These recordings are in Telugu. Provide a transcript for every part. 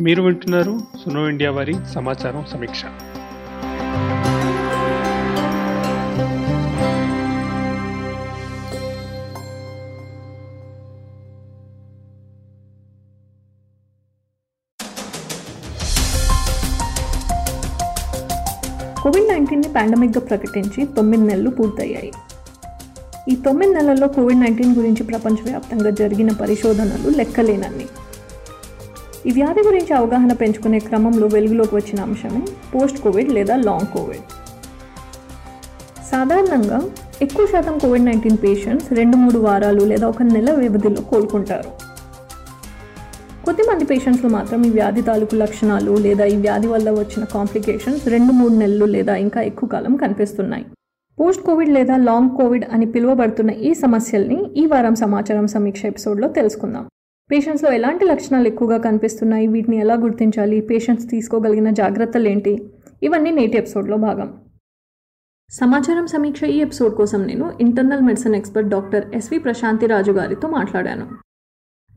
మీరు వింటున్నారు సునో ఇండియా వారి సమాచారం సమీక్ష. కోవిడ్ నైన్టీన్ని పాండమిక్గా ప్రకటించి తొమ్మిది నెలలు పూర్తయ్యాయి. ఈ తొమ్మిది నెలల్లో కోవిడ్ నైన్టీన్ గురించి ప్రపంచవ్యాప్తంగా జరిగిన పరిశోధనలు లెక్కలేనన్ని. ఈ వ్యాధి గురించి అవగాహన పెంచుకునే క్రమంలో వెలుగులోకి వచ్చిన అంశమే పోస్ట్ కోవిడ్ లేదా లాంగ్ కోవిడ్. సాధారణంగా ఎక్కువ శాతం కోవిడ్ నైన్టీన్ పేషెంట్స్ రెండు మూడు వారాలు లేదా ఒక నెల వ్యవధిలో కోలుకుంటారు. కొద్దిమంది పేషెంట్స్లో మాత్రం ఈ వ్యాధి తాలూకు లక్షణాలు లేదా ఈ వ్యాధి వల్ల వచ్చిన కాంప్లికేషన్స్ రెండు మూడు నెలలు లేదా ఇంకా ఎక్కువ కాలం కనిపిస్తున్నాయి. పోస్ట్ కోవిడ్ లేదా లాంగ్ కోవిడ్ అని పిలువబడుతున్న ఈ సమస్యల్ని ఈ వారం సమాచారం సమీక్ష ఎపిసోడ్లో తెలుసుకుందాం. పేషెంట్స్లో ఎలాంటి లక్షణాలు ఎక్కువగా కనిపిస్తున్నాయి? వీటిని ఎలా గుర్తించాలి? పేషెంట్స్ తీసుకోగలిగిన జాగ్రత్తలు ఏంటి? ఇవన్నీ నేటి ఎపిసోడ్లో భాగం. సమాచారం సమీక్ష ఈ ఎపిసోడ్ కోసం నేను internal medicine expert doctor S V Prashanthi Raju గారితో మాట్లాడాను.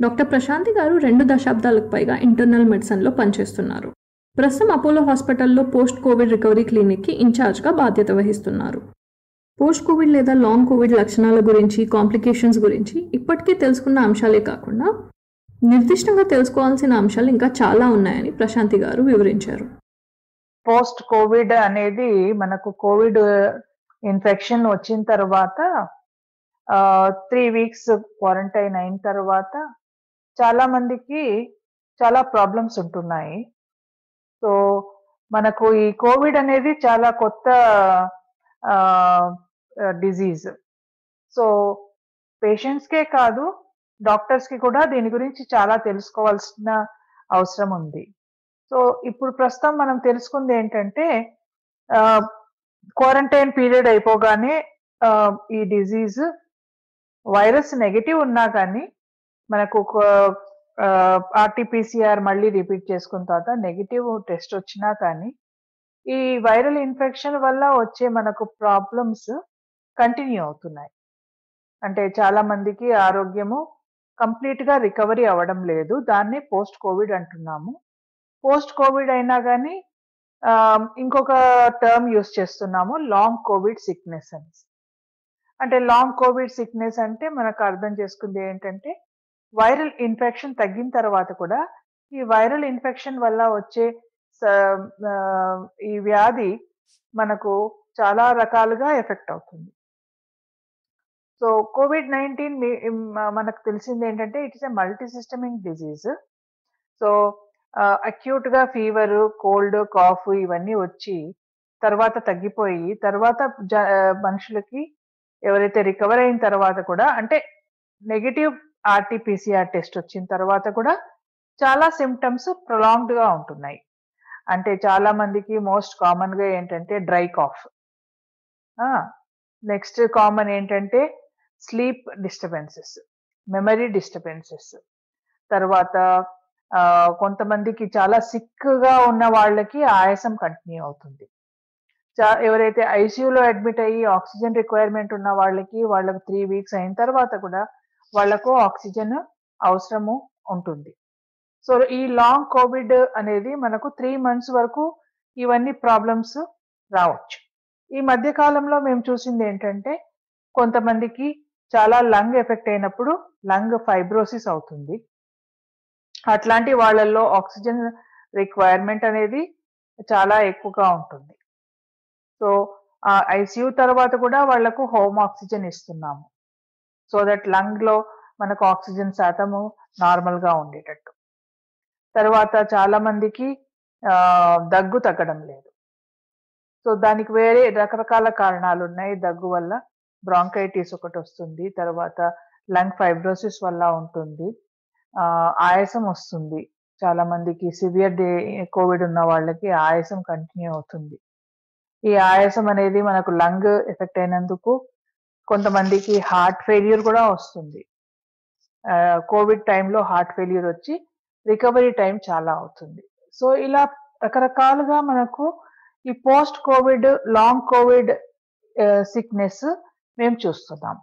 డాక్టర్ ప్రశాంతి గారు రెండు దశాబ్దాలకు పైగా ఇంటర్నల్ మెడిసిన్లో పనిచేస్తున్నారు. ప్రస్తుతం అపోలో హాస్పిటల్లో పోస్ట్ కోవిడ్ రికవరీ క్లినిక్కి ఇన్ఛార్జ్గా బాధ్యత వహిస్తున్నారు. పోస్ట్ కోవిడ్ లేదా లాంగ్ కోవిడ్ లక్షణాల గురించి కాంప్లికేషన్స్ గురించి ఇప్పటికే తెలుసుకున్న అంశాలే కాకుండా నిర్దిష్టంగా తెలుసుకోవాల్సిన అంశాలు ఇంకా చాలా ఉన్నాయని ప్రశాంతి గారు వివరించారు. పోస్ట్ కోవిడ్ అనేది మనకు కోవిడ్ ఇన్ఫెక్షన్ వచ్చిన తర్వాత త్రీ వీక్స్ క్వారంటైన్ అయిన తర్వాత చాలా మందికి చాలా ప్రాబ్లమ్స్ ఉంటున్నాయి. సో మనకు ఈ కోవిడ్ అనేది చాలా కొత్త డిజీజ్ సో పేషెంట్స్కే కాదు డాక్టర్స్కి కూడా దీని గురించి చాలా తెలుసుకోవాల్సిన అవసరం ఉంది. సో ఇప్పుడు ప్రస్తుతం మనం తెలుసుకుంది ఏంటంటే క్వారంటైన్ పీరియడ్ అయిపోగానే ఈ డిజీజ్ వైరస్ నెగిటివ్ ఉన్నా కానీ మనకు ఆర్టీపీసీఆర్ మళ్ళీ రిపీట్ చేసుకున్న తర్వాత నెగిటివ్ టెస్ట్ వచ్చినా కానీ ఈ వైరల్ ఇన్ఫెక్షన్ వల్ల వచ్చే మనకు ప్రాబ్లమ్స్ కంటిన్యూ అవుతున్నాయి. అంటే చాలా మందికి ఆరోగ్యము కంప్లీట్గా రికవరీ అవ్వడం లేదు. దాన్ని పోస్ట్ కోవిడ్ అంటున్నాము. పోస్ట్ కోవిడ్ అయినా కానీ ఇంకొక టర్మ్ యూస్ చేస్తున్నాము లాంగ్ కోవిడ్ సిక్నెస్ అని. అంటే లాంగ్ కోవిడ్ సిక్నెస్ అంటే మనకు అర్థం చేసుకుంది ఏంటంటే వైరల్ ఇన్ఫెక్షన్ తగ్గిన తర్వాత కూడా ఈ వైరల్ ఇన్ఫెక్షన్ వల్ల వచ్చే ఈ వ్యాధి మనకు చాలా రకాలుగా ఎఫెక్ట్ అవుతుంది. సో కోవిడ్ నైన్టీన్ మనకు తెలిసింది ఏంటంటే it is a multi systemic disease. So అక్యూట్గా fever cold cough ఇవన్నీ వచ్చి తర్వాత తగ్గిపోయి తర్వాత మనుషులకి ఎవరైతే రికవర్ అయిన తర్వాత కూడా అంటే నెగిటివ్ ఆర్టీపీసీఆర్ టెస్ట్ వచ్చిన తర్వాత కూడా చాలా సిమ్టమ్స్ ప్రొలాంగ్డ్గా ఉంటున్నాయి. అంటే చాలా మందికి మోస్ట్ కామన్గా ఏంటంటే డ్రై కాఫ్. నెక్స్ట్ కామన్ ఏంటంటే స్లీప్ డిస్టర్బెన్సెస్ మెమరీ డిస్టర్బెన్సెస్ తర్వాత కొంతమందికి చాలా సిక్గా ఉన్న వాళ్ళకి ఆయాసం కంటిన్యూ అవుతుంది. ఎవరైతే ఐసీయూలో అడ్మిట్ అయ్యి ఆక్సిజన్ రిక్వైర్మెంట్ ఉన్న వాళ్ళకి వాళ్ళకు త్రీ వీక్స్ అయిన తర్వాత కూడా వాళ్ళకు ఆక్సిజన్ అవసరము ఉంటుంది. సో ఈ లాంగ్ కోవిడ్ అనేది మనకు త్రీ మంత్స్ వరకు ఇవన్నీ ప్రాబ్లమ్స్ రావచ్చు. ఈ మధ్య కాలంలో మేము చూసింది ఏంటంటే కొంతమందికి చాలా లంగ్ ఎఫెక్ట్ అయినప్పుడు లంగ్ ఫైబ్రోసిస్ అవుతుంది. అట్లాంటి వాళ్ళల్లో ఆక్సిజన్ రిక్వైర్మెంట్ అనేది చాలా ఎక్కువగా ఉంటుంది. సో ఐసీయూ తర్వాత కూడా వాళ్ళకు హోమ్ ఆక్సిజన్ ఇస్తున్నాము. సో దట్ లంగ్లో మనకు ఆక్సిజన్ శాతము నార్మల్గా ఉండేటట్టు. తర్వాత చాలా మందికి దగ్గు తగ్గడం లేదు. సో దానికి వేరే రకరకాల కారణాలు ఉన్నాయి. దగ్గు వల్ల బ్రాంకైటిస్ ఒకటి వస్తుంది తర్వాత లంగ్ ఫైబ్రోసిస్ వల్ల ఉంటుంది. ఆయాసం వస్తుంది. చాలా మందికి సివియర్ డే కోవిడ్ ఉన్న వాళ్ళకి ఆయాసం కంటిన్యూ అవుతుంది. ఈ ఆయాసం అనేది మనకు లంగ్ ఎఫెక్ట్ అయినందుకు కొంతమందికి హార్ట్ ఫెయిల్యూర్ కూడా వస్తుంది. కోవిడ్ టైంలో హార్ట్ ఫెయిల్యూర్ వచ్చి రికవరీ టైం చాలా అవుతుంది. సో ఇలా రకరకాలుగా మనకు ఈ post Covid long Covid sickness మేము చూస్తున్నాం.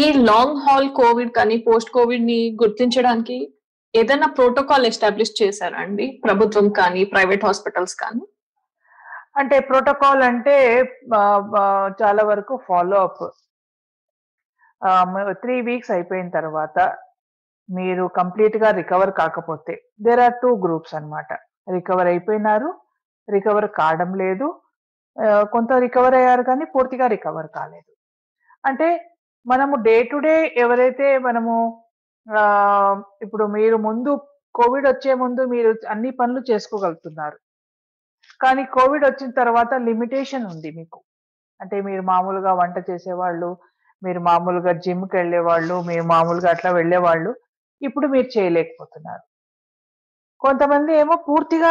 ఈ లాంగ్ హాల్ కోవిడ్ కానీ పోస్ట్ కోవిడ్ని గుర్తించడానికి ఏదైనా ప్రోటోకాల్ ఎస్టాబ్లిష్ చేశారా అండి ప్రభుత్వం కానీ ప్రైవేట్ హాస్పిటల్స్ కానీ? అంటే ప్రోటోకాల్ అంటే చాలా వరకు ఫాలో అప్ త్రీ వీక్స్ అయిపోయిన తర్వాత మీరు కంప్లీట్గా రికవర్ కాకపోతే దేర్ ఆర్ టూ గ్రూప్స్ అన్నమాట. రికవర్ అయిపోయినారు రికవర్ కావడం లేదు కొంత రికవర్ అయ్యారు కానీ పూర్తిగా రికవర్ కాలేదు. అంటే మనము డే టు డే ఎవరైతే మనము ఇప్పుడు మీరు ముందు కోవిడ్ వచ్చే ముందు మీరు అన్ని పనులు చేసుకోగలుగుతున్నారు. కానీ కోవిడ్ వచ్చిన తర్వాత లిమిటేషన్ ఉంది మీకు. అంటే మీరు మామూలుగా వంట చేసేవాళ్ళు మీరు మామూలుగా జిమ్కి వెళ్ళేవాళ్ళు మీరు మామూలుగా అట్లా వెళ్ళేవాళ్ళు ఇప్పుడు మీరు చేయలేకపోతున్నారు. కొంతమంది ఏమో పూర్తిగా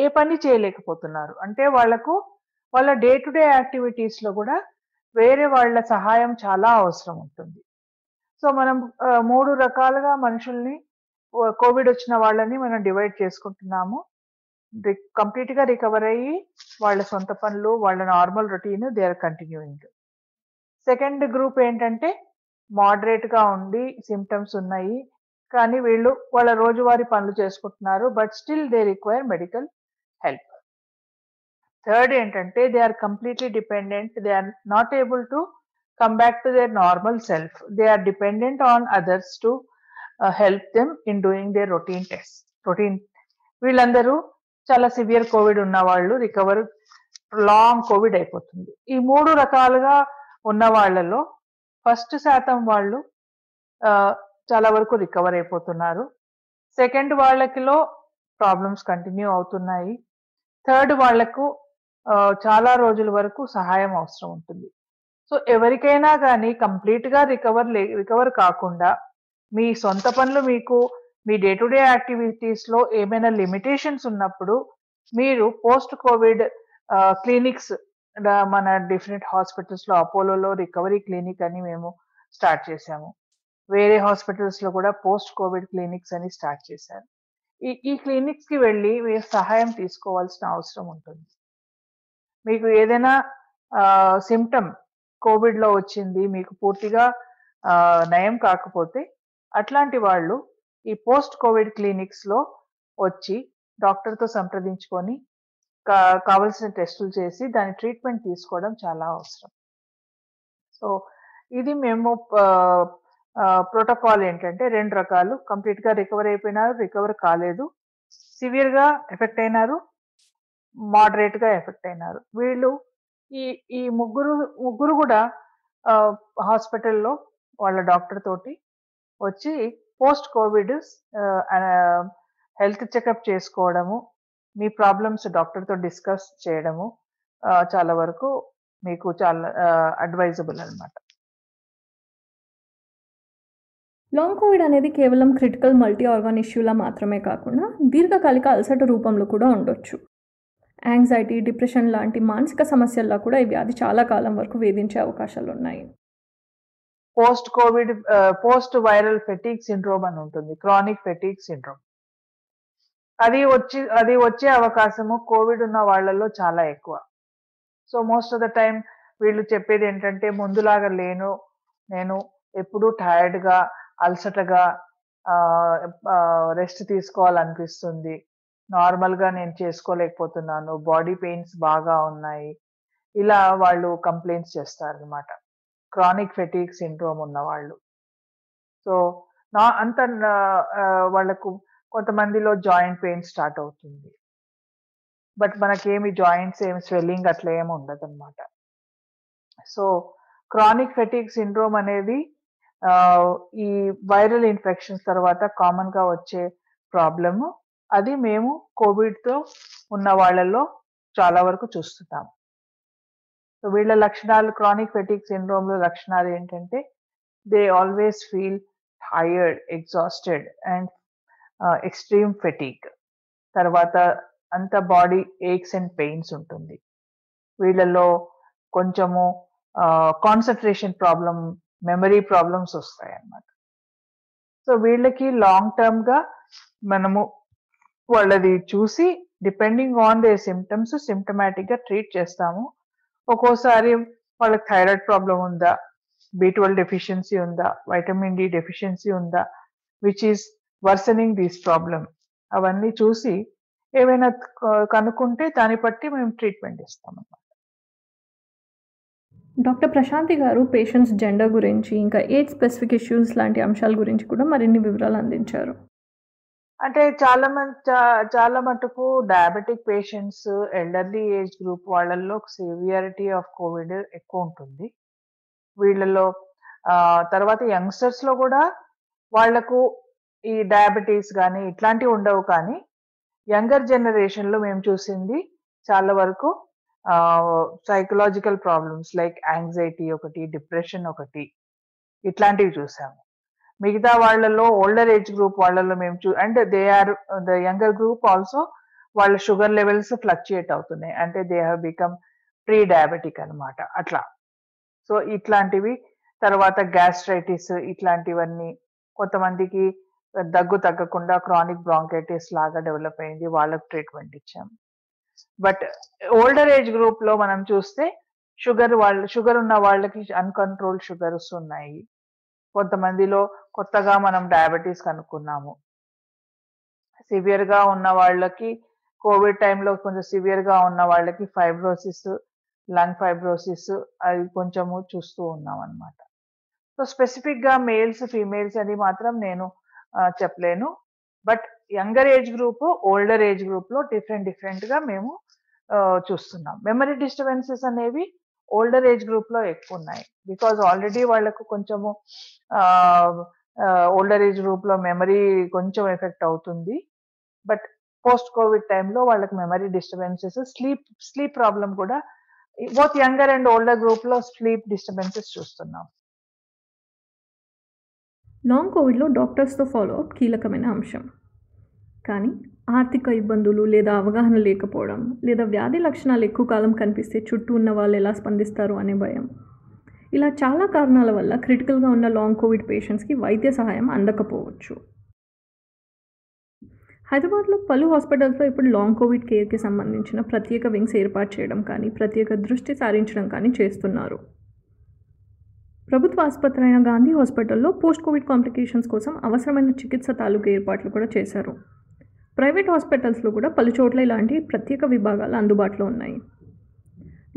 ఏ పని చేయలేకపోతున్నారు. అంటే వాళ్ళకు వాళ్ళ డే టు డే యాక్టివిటీస్లో కూడా వేరే వాళ్ళ సహాయం చాలా అవసరం ఉంటుంది. సో మనం మూడు రకాలుగా మనుషుల్ని కోవిడ్ వచ్చిన వాళ్ళని మనం డివైడ్ చేసుకుంటున్నాము. కంప్లీట్గా రికవర్ అయ్యి వాళ్ళ సొంత పనులు వాళ్ళ normal routine they are continuing. Second group ఏంటంటే మోడరేట్గా ఉండి సిమ్టమ్స్ ఉన్నాయి. కానీ వీళ్ళు వాళ్ళ రోజువారీ పనులు చేసుకుంటున్నారు but still they require medical help third ఏంటంటే they are completely dependent they are not able to come back to their normal self they are dependent on others to help them in doing their routine test routine వీళ్ళందరూ చాలా సివియర్ కోవిడ్ ఉన్న వాళ్ళు రికవర్ లాంగ్ కోవిడ్ అయిపోతుంది. ఈ మూడు రకాలుగా ఉన్న వాళ్ళలో ఫస్ట్ శాతం వాళ్ళు చాలా వరకు రికవర్ అయిపోతున్నారు. సెకండ్ వాళ్ళకిలో ప్రాబ్లమ్స్ కంటిన్యూ అవుతున్నాయి. థర్డ్ వాళ్ళకు చాలా రోజుల వరకు సహాయం అవసరం ఉంటుంది. సో ఎవరికైనా కానీ కంప్లీట్గా రికవర్ రికవర్ రికవర్ కాకుండా మీ సొంత పనులు మీకు మీ డే టు డే యాక్టివిటీస్లో ఏమైనా లిమిటేషన్స్ ఉన్నప్పుడు మీరు పోస్ట్ కోవిడ్ క్లినిక్స్ మన డిఫరెంట్ హాస్పిటల్స్లో అపోలోలో రికవరీ క్లినిక్ అని మేము స్టార్ట్ చేశాము. వేరే హాస్పిటల్స్లో కూడా పోస్ట్ కోవిడ్ క్లినిక్స్ అని స్టార్ట్ చేశారు. ఈ ఈ క్లినిక్స్కి వెళ్ళి మీరు సహాయం తీసుకోవాల్సిన అవసరం ఉంటుంది. మీకు ఏదైనా సిమ్టమ్ కోవిడ్లో వచ్చింది మీకు పూర్తిగా నయం కాకపోతే అట్లాంటి వాళ్ళు ఈ పోస్ట్ కోవిడ్ క్లినిక్స్లో వచ్చి డాక్టర్తో సంప్రదించుకొని కా- కావలసిన టెస్టులు చేసి దాని ట్రీట్మెంట్ తీసుకోవడం చాలా అవసరం. సో ఇది మేము ప్రోటోకాల్ ఏంటంటే రెండు రకాలు. కంప్లీట్గా రికవర్ అయిపోయినారు రికవర్ కాలేదు. సివియర్గా ఎఫెక్ట్ అయినారు మోడరేట్గా ఎఫెక్ట్ అయినారు. వీళ్ళు ఈ ఈ ముగ్గురు ముగ్గురు కూడా హాస్పిటల్లో వాళ్ళ డాక్టర్ తోటి వచ్చి పోస్ట్ కోవిడ్ హెల్త్ చెకప్ చేసుకోవడము మీ ప్రాబ్లమ్స్ డాక్టర్తో డిస్కస్ చేయడము చాలా వరకు మీకు చాలా అడ్వైజబుల్ అన్నమాట. లాంగ్ కోవిడ్ అనేది కేవలం క్రిటికల్ మల్టీ ఆర్గాన్ ఇష్యూలా మాత్రమే కాకుండా దీర్ఘకాలిక అలసట రూపంలో కూడా ఉండొచ్చు. యాంగ్జైటీ డిప్రెషన్ లాంటి మానసిక సమస్యల్లో కూడా ఈ వ్యాధి చాలా కాలం వరకు వేధించే అవకాశాలు ఉన్నాయి. Post Covid post viral fatigue syndrome అని ఉంటుంది. క్రానిక్ ఫెటిక్ సిండ్రోమ్ అది వచ్చి అది వచ్చే అవకాశము కోవిడ్ ఉన్న వాళ్ళలో చాలా ఎక్కువ. So most of the time వీళ్ళు చెప్పేది ఏంటంటే ముందులాగా లేను నేను ఎప్పుడూ టైర్డ్గా అలసటగా రెస్ట్ తీసుకోవాలనిపిస్తుంది. నార్మల్గా నేను చేసుకోలేకపోతున్నాను. బాడీ పెయిన్స్ బాగా ఉన్నాయి. ఇలా వాళ్ళు కంప్లైంట్స్ చేస్తారనమాట క్రానిక్ ఫెటీక్ సిండ్రోమ్ ఉన్న వాళ్ళు సో నా అంత వాళ్ళకు కొంతమందిలో జాయింట్ పెయిన్ స్టార్ట్ అవుతుంది. బట్ మనకేమి జాయింట్స్ ఏమి స్వెల్లింగ్ అట్లా ఏమి ఉండదు అనమాట సో క్రానిక్ ఫెటీక్ సిండ్రోమ్ అనేది ఈ వైరల్ ఇన్ఫెక్షన్స్ తర్వాత కామన్గా వచ్చే ప్రాబ్లము అది మేము కోవిడ్తో ఉన్న వాళ్ళలో చాలా వరకు చూస్తున్నాం. సో వీళ్ళ లక్షణాలు క్రానిక్ ఫెటిక్ సిండ్రోమ్లో లక్షణాలు ఏంటంటే they always feel tired exhausted and extreme fatigue తర్వాత అంత బాడీ ఏక్స్ అండ్ పెయిన్స్ ఉంటుంది. వీళ్ళలో కొంచెము కాన్సన్ట్రేషన్ ప్రాబ్లం మెమరీ ప్రాబ్లమ్స్ వస్తాయి అన్నమాట. సో వీళ్ళకి లాంగ్ టర్మ్గా మనము వాళ్ళది చూసి డిపెండింగ్ ఆన్ దే సిమ్టమ్స్ సిమ్టమాటిక్గా ట్రీట్ చేస్తాము. ఒక్కోసారి వాళ్ళకి థైరాయిడ్ ప్రాబ్లం ఉందా? బీ ట్వెల్వ్ డెఫిషియన్సీ ఉందా? వైటమిన్ డి డెఫిషియన్సీ ఉందా? Which is worsening this problem అవన్నీ చూసి ఏమైనా కనుక్కుంటే దాన్ని బట్టి మేము ట్రీట్మెంట్ ఇస్తామన్నమాట. డాక్టర్ ప్రశాంతి గారు పేషెంట్స్ జెండర్ గురించి ఇంకా ఏజ్ స్పెసిఫిక్ ఇష్యూస్ లాంటి అంశాల గురించి కూడా మరిన్ని వివరాలు అందించారు. అంటే చాలా మంది చాలా మటుకు diabetic patients elderly age group వాళ్ళల్లో సివియారిటీ ఆఫ్ కోవిడ్ ఎక్కువ ఉంటుంది. వీళ్ళలో తర్వాత యంగ్స్టర్స్లో కూడా వాళ్ళకు ఈ డయాబెటీస్ కానీ ఇట్లాంటివి ఉండవు కానీ యంగర్ జనరేషన్లో మేము చూసింది చాలా వరకు సైకలాజికల్ ప్రాబ్లమ్స్ లైక్ యాంగ్జైటీ ఒకటి డిప్రెషన్ ఒకటి ఇట్లాంటివి చూసాము. మిగతా వాళ్ళలో ఓల్డర్ ఏజ్ గ్రూప్ వాళ్ళలో మేము చూ and they are the younger group also వాళ్ళ షుగర్ లెవెల్స్ ఫ్లక్చుయేట్ అవుతున్నాయి. అంటే they have become pre diabetic అన్నమాట. అట్లా. సో ఇట్లాంటివి. తర్వాత గ్యాస్ట్రైటిస్ ఇట్లాంటివన్నీ. కొంతమందికి దగ్గు తగ్గకుండా క్రానిక్ బ్రాంకైటిస్ లాగా డెవలప్ అయింది. వాళ్ళకు ట్రీట్మెంట్ ఇచ్చాము. బట్ ఓల్డర్ ఏజ్ గ్రూప్లో మనం చూస్తే షుగర్ వాళ్ళ షుగర్ ఉన్న వాళ్ళకి అన్కంట్రోల్ షుగర్స్ ఉన్నాయి. కొంతమందిలో కొత్తగా మనం డయాబెటీస్ కనుక్కున్నాము. సివియర్గా ఉన్న వాళ్ళకి కోవిడ్ టైంలో కొంచెం సివియర్గా ఉన్న వాళ్ళకి ఫైబ్రోసిస్ లంగ్ ఫైబ్రోసిస్ అది కొంచెము చూస్తూ ఉన్నాం అన్నమాట సో స్పెసిఫిక్గా మేల్స్ ఫీమేల్స్ అని మాత్రం నేను చెప్పలేను. But younger age group older age గ్రూప్లో డిఫరెంట్ డిఫరెంట్గా మేము చూస్తున్నాం. మెమరీ డిస్టర్బెన్సెస్ అనేవి ఓల్డర్ ఏజ్ గ్రూప్లో ఎక్కువ ఉన్నాయి. బికాజ్ ఆల్రెడీ వాళ్ళకు కొంచెము ఓల్డర్ ఏజ్ గ్రూప్లో మెమరీ కొంచెం ఎఫెక్ట్ అవుతుంది. బట్ పోస్ట్ కోవిడ్ టైంలో వాళ్ళకి memory disturbances sleep sleep problem కూడా బోత్ యంగర్ అండ్ ఓల్డర్ గ్రూప్లో స్లీప్ డిస్టర్బెన్సెస్ చూస్తున్నాం. లాంగ్ కోవిడ్లో డాక్టర్స్తో ఫాలో అప్ కీలకమైన అంశం. కానీ ఆర్థిక ఇబ్బందులు లేదా అవగాహన లేకపోవడం లేదా వ్యాధి లక్షణాలు ఎక్కువ కాలం కనిపిస్తే చుట్టూ ఉన్న వాళ్ళు ఎలా స్పందిస్తారు అనే భయం. ఇలా చాలా కారణాల వల్ల క్రిటికల్గా ఉన్న లాంగ్ కోవిడ్ పేషెంట్స్కి వైద్య సహాయం అందకపోవచ్చు. హైదరాబాద్లో పలు హాస్పిటల్స్లో ఇప్పుడు లాంగ్ కోవిడ్ కేర్కి సంబంధించిన ప్రత్యేక వింగ్స్ ఏర్పాటు చేయడం కానీ ప్రత్యేక దృష్టి సారించడం కానీ చేస్తున్నారు. ప్రభుత్వ ఆసుపత్రి అయిన గాంధీ హాస్పిటల్లో పోస్ట్ కోవిడ్ కాంప్లికేషన్స్ కోసం అవసరమైన చికిత్స తాలూకు ఏర్పాట్లు కూడా చేశారు. ప్రైవేట్ హాస్పిటల్స్లో కూడా పలు చోట్ల ఇలాంటి ప్రత్యేక విభాగాలు అందుబాటులో ఉన్నాయి.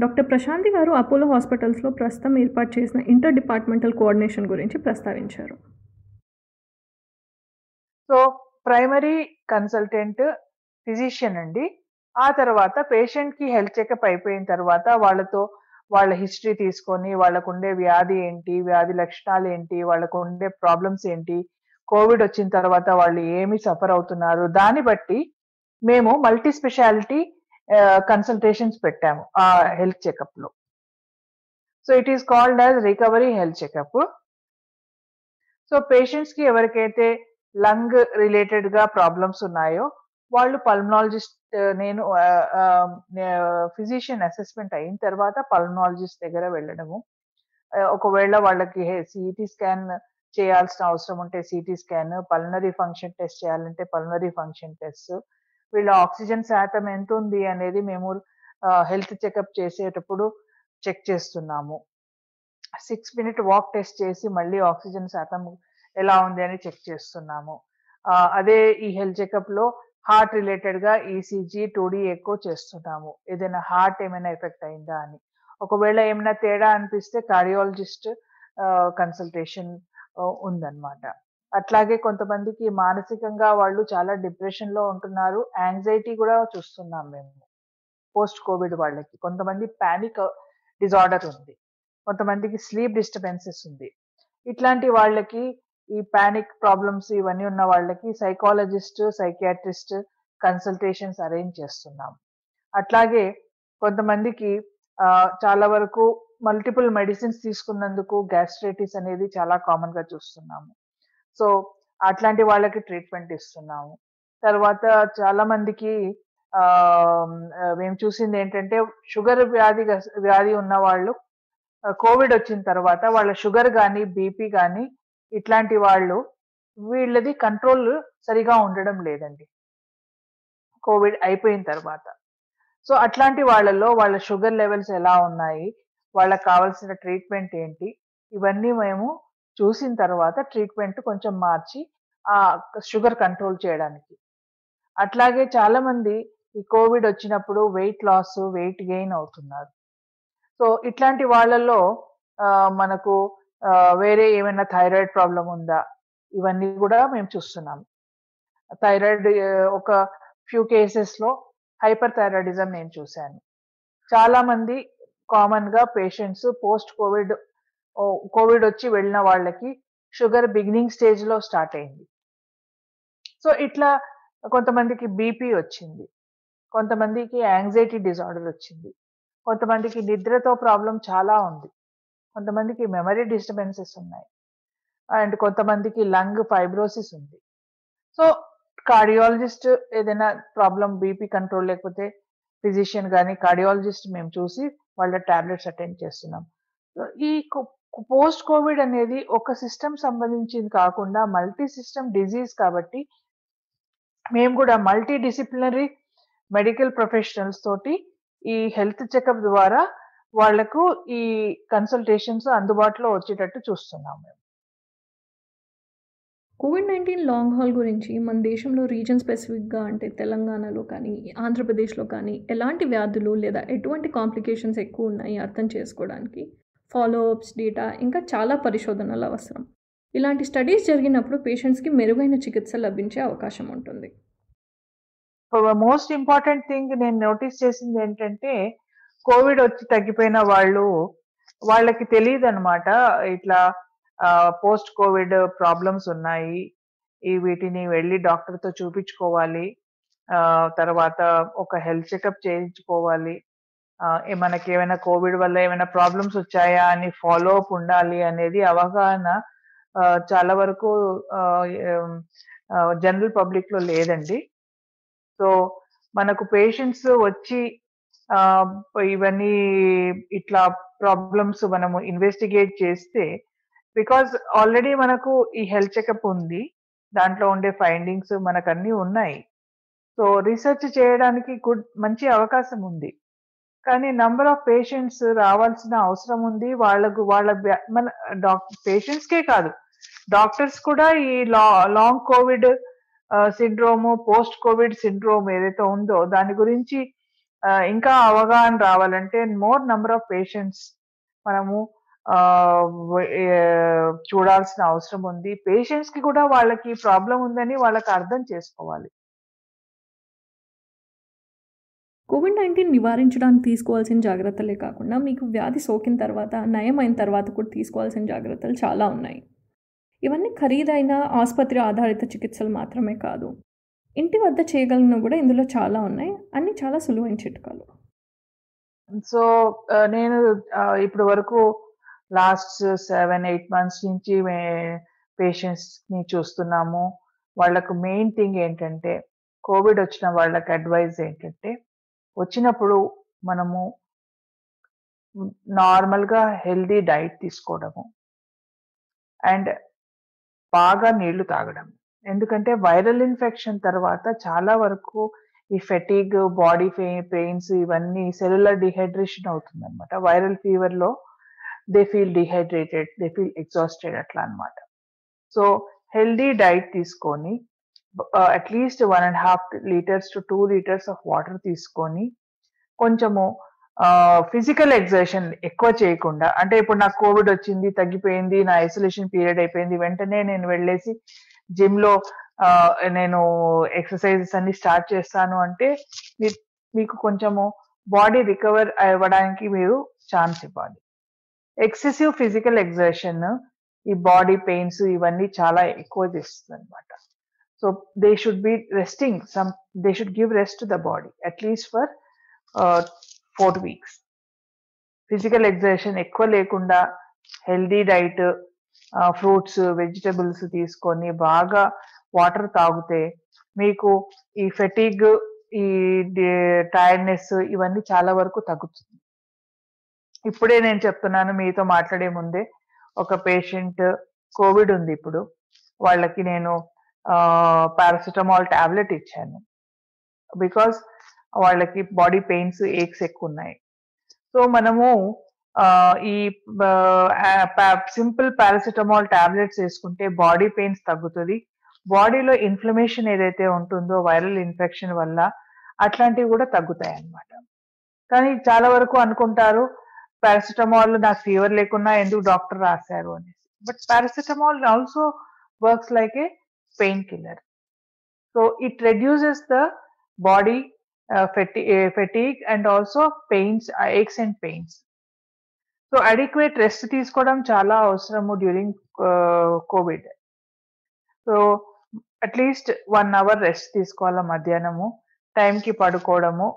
డాక్టర్ ప్రశాంతి గారు అపోలో హాస్పిటల్స్లో ప్రస్తుతం ఏర్పాటు చేసిన ఇంటర్ డిపార్ట్మెంటల్ కోఆర్డినేషన్ గురించి ప్రస్తావించారు. సో ప్రైమరీ కన్సల్టెంట్ ఫిజిషియన్ అండి. ఆ తర్వాత పేషెంట్కి హెల్త్ చెకప్ అయిపోయిన తర్వాత వాళ్ళతో వాళ్ళ హిస్టరీ తీసుకొని వాళ్ళకు ఉండే వ్యాధి ఏంటి వ్యాధి లక్షణాలు ఏంటి వాళ్ళకు ఉండే ప్రాబ్లమ్స్ ఏంటి కోవిడ్ వచ్చిన తర్వాత వాళ్ళు ఏమి సఫర్ అవుతున్నారు? దాన్ని బట్టి మేము మల్టీ స్పెషాలిటీ కన్సల్టేషన్స్ పెట్టాము ఆ health చెకప్లో so it is called as recovery health checkup. So పేషెంట్స్కి ఎవరికైతే లంగ్ రిలేటెడ్గా ప్రాబ్లమ్స్ ఉన్నాయో వాళ్ళు పల్మనాలజిస్ట్ నేను ఫిజిషియన్ అసెస్మెంట్ అయిన తర్వాత పల్మనాలజిస్ట్ దగ్గర వెళ్ళడము. ఒకవేళ వాళ్ళకి సిఈటీ స్కాన్ చేయాల్సిన అవసరం ఉంటే CT scan pulmonary function test చేయాలంటే పల్నరీ ఫంక్షన్ టెస్ట్ వీళ్ళ ఆక్సిజన్ శాతం ఎంత ఉంది అనేది మేము హెల్త్ చెకప్ చేసేటప్పుడు చెక్ చేస్తున్నాము. సిక్స్ మినిట్ వాక్ టెస్ట్ చేసి మళ్ళీ ఆక్సిజన్ శాతం ఎలా ఉంది అని చెక్ చేస్తున్నాము. అదే ఈ హెల్త్ చెకప్లో హార్ట్ రిలేటెడ్గా ఈసీజీ టూడీ ఎక్కువ చేస్తున్నాము. ఏదైనా హార్ట్ ఏమైనా ఎఫెక్ట్ అయిందా అని. ఒకవేళ ఏమైనా తేడా అనిపిస్తే కార్డియాలజిస్ట్ కన్సల్టేషన్ ఉందన్నమాట. అట్లాగే కొంతమందికి మానసికంగా వాళ్ళు చాలా డిప్రెషన్లో ఉంటున్నారు. యాంగ్జైటీ కూడా చూస్తున్నాం మేము. పోస్ట్ కోవిడ్ వాళ్ళకి. కొంతమంది పానిక్ డిజార్డర్ ఉంది. కొంతమందికి స్లీప్ డిస్టర్బెన్సెస్ ఉంది. ఇట్లాంటి వాళ్ళకి ఈ పానిక్ ప్రాబ్లమ్స్ ఇవన్నీ ఉన్న వాళ్ళకి సైకాలజిస్ట్ సైకియాట్రిస్ట్ కన్సల్టేషన్స్ అరేంజ్ చేస్తున్నాం. అట్లాగే కొంతమందికి చాలా వరకు మల్టిపుల్ మెడిసిన్స్ తీసుకున్నందుకు గ్యాస్ట్రైటిస్ అనేది చాలా కామన్గా చూస్తున్నాము. సో అట్లాంటి వాళ్ళకి ట్రీట్మెంట్ ఇస్తున్నాము. తర్వాత చాలా మందికి ఆ మేము చూసింది ఏంటంటే షుగర్ వ్యాధి వ్యాధి ఉన్న వాళ్ళు కోవిడ్ వచ్చిన తర్వాత వాళ్ళ షుగర్ కానీ బీపీ కానీ ఇట్లాంటి వాళ్ళు వీళ్ళది కంట్రోల్ సరిగా ఉండడం లేదండి. కోవిడ్ అయిపోయిన తర్వాత. సో అట్లాంటి వాళ్ళలో వాళ్ళ షుగర్ లెవెల్స్ ఎలా ఉన్నాయి? వాళ్ళకి కావాల్సిన ట్రీట్మెంట్ ఏంటి? ఇవన్నీ మేము చూసిన తర్వాత ట్రీట్మెంట్ కొంచెం మార్చి ఆ షుగర్ కంట్రోల్ చేయడానికి. అట్లాగే చాలామంది ఈ కోవిడ్ వచ్చినప్పుడు వెయిట్ లాస్ వెయిట్ గెయిన్ అవుతున్నారు. సో ఇట్లాంటి వాళ్ళలో మనకు వేరే ఏమైనా థైరాయిడ్ ప్రాబ్లం ఉందా? ఇవన్నీ కూడా మేము చూస్తున్నాం. థైరాయిడ్ ఒక ఫ్యూ కేసెస్లో హైపర్ థైరాయిడిజం నేను చూశాను. చాలామంది కామన్గా కామన్గా పేషెంట్స్ పోస్ట్ కోవిడ్ కోవిడ్ వచ్చి వెళ్ళిన వాళ్ళకి షుగర్ బిగినింగ్ స్టేజ్లో స్టార్ట్ అయింది. సో ఇట్లా కొంతమందికి బీపీ వచ్చింది. కొంతమందికి యాంగ్జైటీ డిజార్డర్ వచ్చింది. కొంతమందికి నిద్రతో ప్రాబ్లం చాలా ఉంది. కొంతమందికి మెమరీ డిస్టర్బెన్సెస్ ఉన్నాయి. అండ్ కొంతమందికి లంగ్ ఫైబ్రోసిస్ ఉంది. సో కార్డియాలజిస్ట్ ఏదైనా ప్రాబ్లం బీపీ కంట్రోల్ లేకపోతే ఫిజిషియన్ కానీ కార్డియాలజిస్ట్ మేము చూసి వాళ్ళ టాబ్లెట్స్ అటెండ్ చేస్తున్నాం. ఈ పోస్ట్ కోవిడ్ అనేది ఒక సిస్టమ్ సంబంధించింది కాకుండా మల్టీ సిస్టమ్ డిజీజ్ కాబట్టి మేము కూడా మల్టీ డిసిప్లినరీ మెడికల్ ప్రొఫెషనల్స్ తోటి ఈ హెల్త్ చెకప్ ద్వారా వాళ్ళకు ఈ కన్సల్టేషన్స్ అందుబాటులో వచ్చేటట్టు చూస్తున్నాం మేము. కోవిడ్ నైన్టీన్ లాంగ్ హాల్ గురించి మన దేశంలో రీజన్ స్పెసిఫిక్గా అంటే తెలంగాణలో కానీ ఆంధ్రప్రదేశ్లో కానీ ఎలాంటి వ్యాధులు లేదా ఎటువంటి కాంప్లికేషన్స్ ఎక్కువ ఉన్నాయి అర్థం చేసుకోవడానికి? ఫాలోఅప్స్ డేటా ఇంకా చాలా పరిశోధనలు అవసరం. ఇలాంటి స్టడీస్ జరిగినప్పుడు పేషెంట్స్కి మెరుగైన చికిత్స లభించే అవకాశం ఉంటుంది. మోస్ట్ ఇంపార్టెంట్ థింగ్ నేను నోటీస్ చేసింది ఏంటంటే కోవిడ్ వచ్చి తగ్గిపోయిన వాళ్ళు వాళ్ళకి తెలియదు అనమాట ఇట్లా పోస్ట్ కోవిడ్ ప్రాబ్లమ్స్ ఉన్నాయి. ఈ వీటిని వెళ్ళి డాక్టర్తో చూపించుకోవాలి. తర్వాత ఒక హెల్త్ చెకప్ చేయించుకోవాలి. మనకి ఏమైనా కోవిడ్ వల్ల ఏమైనా ప్రాబ్లమ్స్ వచ్చాయా అని ఫాలో అప్ ఉండాలి అనేది అవగాహన చాలా వరకు జనరల్ పబ్లిక్లో లేదండి. సో మనకు పేషెంట్స్ వచ్చి ఇవన్నీ ఇట్లా ప్రాబ్లమ్స్ మనము ఇన్వెస్టిగేట్ చేస్తే బికాజ్ ఆల్రెడీ మనకు ఈ హెల్త్ చెకప్ ఉంది. దాంట్లో ఉండే ఫైండింగ్స్ మనకు అన్ని ఉన్నాయి. సో రీసెర్చ్ చేయడానికి గుడ్ మంచి అవకాశం ఉంది. కానీ నంబర్ ఆఫ్ పేషెంట్స్ రావాల్సిన అవసరం ఉంది. వాళ్ళకు వాళ్ళ మన డాక్టర్ పేషెంట్స్కే కాదు. డాక్టర్స్ కూడా ఈ లా long Covid syndrome post Covid syndrome ఏదైతే ఉందో దాని గురించి ఇంకా అవగాహన రావాలంటే మోర్ నంబర్ ఆఫ్ పేషెంట్స్ మనము చూడాల్సిన అవసరం ఉంది. పేషెంట్స్కి కూడా వాళ్ళకి ప్రాబ్లం ఉందని వాళ్ళకి అర్థం చేసుకోవాలి. కోవిడ్ నైన్టీన్ నివారించడానికి తీసుకోవాల్సిన జాగ్రత్తలే కాకుండా మీకు వ్యాధి సోకిన తర్వాత నయం అయిన తర్వాత కూడా తీసుకోవాల్సిన జాగ్రత్తలు చాలా ఉన్నాయి. ఇవన్నీ ఖరీదైన ఆసుపత్రి ఆధారిత చికిత్సలు మాత్రమే కాదు. ఇంటి వద్ద చేయగలిగినవి కూడా ఇందులో చాలా ఉన్నాయి. అన్నీ చాలా సులువైన చిట్కాలు. సో నేను ఇప్పటి వరకు లాస్ట్ సెవెన్ ఎయిట్ మంత్స్ నుంచి పేషెంట్స్ని చూస్తున్నాము. వాళ్ళకు మెయిన్ థింగ్ ఏంటంటే కోవిడ్ వచ్చిన వాళ్ళకి అడ్వైజ్ ఏంటంటే వచ్చినప్పుడు మనము నార్మల్గా హెల్దీ డైట్ తీసుకోవడము. అండ్ బాగా నీళ్ళు తాగడం. ఎందుకంటే వైరల్ ఇన్ఫెక్షన్ తర్వాత చాలా వరకు ఈ ఫెటీగ్ బాడీ పెయిన్స్ ఇవన్నీ సెల్యులర్ డిహైడ్రేషన్ అవుతుంది అనమాట viral ఫీవర్లో they feel dehydrated they feel exhausted అట్లా అన్నమాట. సో హెల్దీ డైట్ తీసుకొని at least one and half litres to two litres of water తీసుకొని కొంచెము ఫిజికల్ ఎగ్జర్షన్ ఎక్కువ చేయకుండా అంటే ఇప్పుడు నాకు కోవిడ్ వచ్చింది తగ్గిపోయింది నా ఐసోలేషన్ పీరియడ్ అయిపోయింది వెంటనే నేను వెళ్ళేసి జిమ్లో నేను ఎక్సర్సైజెస్ అన్ని స్టార్ట్ చేస్తాను అంటే మీ- మీకు కొంచెము బాడీ రికవర్ అవ్వడానికి మీరు ఛాన్స్ ఇవ్వాలి. ఎక్సెసివ్ ఫిజికల్ ఎగ్జర్షన్ ఈ బాడీ పెయిన్స్ ఇవన్నీ చాలా ఎక్కువ చేస్తుంది అనమాట so they should be resting some they should give rest to the body at least for four weeks physical exertion ఎక్కువ లేకుండా హెల్దీ డైట్ ఫ్రూట్స్ వెజిటబుల్స్ తీసుకొని బాగా వాటర్ తాగితే మీకు ఈ ఫెటిగ్ ఈ టైర్డ్నెస్ ఇవన్నీ చాలా వరకు తగ్గుతుంది. ఇప్పుడే నేను చెప్తున్నాను మీతో మాట్లాడే ముందే ఒక పేషెంట్ కోవిడ్ ఉంది ఇప్పుడు. వాళ్ళకి నేను పారాసిటమాల్ టాబ్లెట్ ఇచ్చాను. బికాస్ వాళ్ళకి బాడీ పెయిన్స్ ఏక్స్ ఎక్కువ ఉన్నాయి సో మనము ఈ సింపుల్ పారాసిటమాల్ టాబ్లెట్స్ వేసుకుంటే బాడీ పెయిన్స్ తగ్గుతుంది. బాడీలో ఇన్ఫ్లమేషన్ ఏదైతే ఉంటుందో వైరల్ ఇన్ఫెక్షన్ వల్ల అట్లాంటివి కూడా తగ్గుతాయి అన్నమాట కానీ చాలా వరకు అనుకుంటారు పారాసిటమాల్ నాకు ఫీవర్ లేకున్నా ఎందుకు డాక్టర్ రాశారు అనేసి. But paracetamol also works like a painkiller so it reduces the body fatigue and also pains aches and pains so adequate rest తీసుకోవడం చాలా అవసరము during Covid so at least one hour rest తీసుకోవాలా మధ్యాహ్నము. టైంకి పడుకోవడము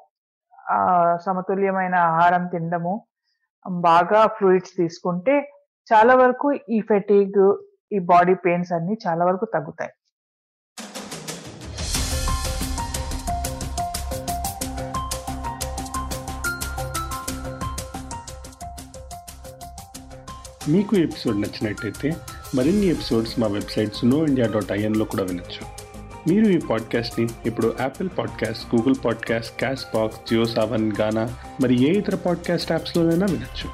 సమతుల్యమైన ఆహారం తినడము బాగా ఫ్లూయిడ్స్ తీసుకుంటే చాలా వరకు ఈ ఫెటీగ్ ఈ బాడీ పెయిన్స్ అన్ని చాలా వరకు తగ్గుతాయి. మీకు ఎపిసోడ్ నచ్చినట్టయితే మరిన్ని ఎపిసోడ్స్ మా వెబ్సైట్ సునో ఇండియా డాట్ ఐఎన్లో కూడా వినొచ్చు. మీరు ఈ పాడ్కాస్ట్ని ఇప్పుడు Apple podcast Google podcast Castbox Jio Saavn Gaana మరి ఏ ఇతర పాడ్కాస్ట్ యాప్స్లోనైనా వినొచ్చు.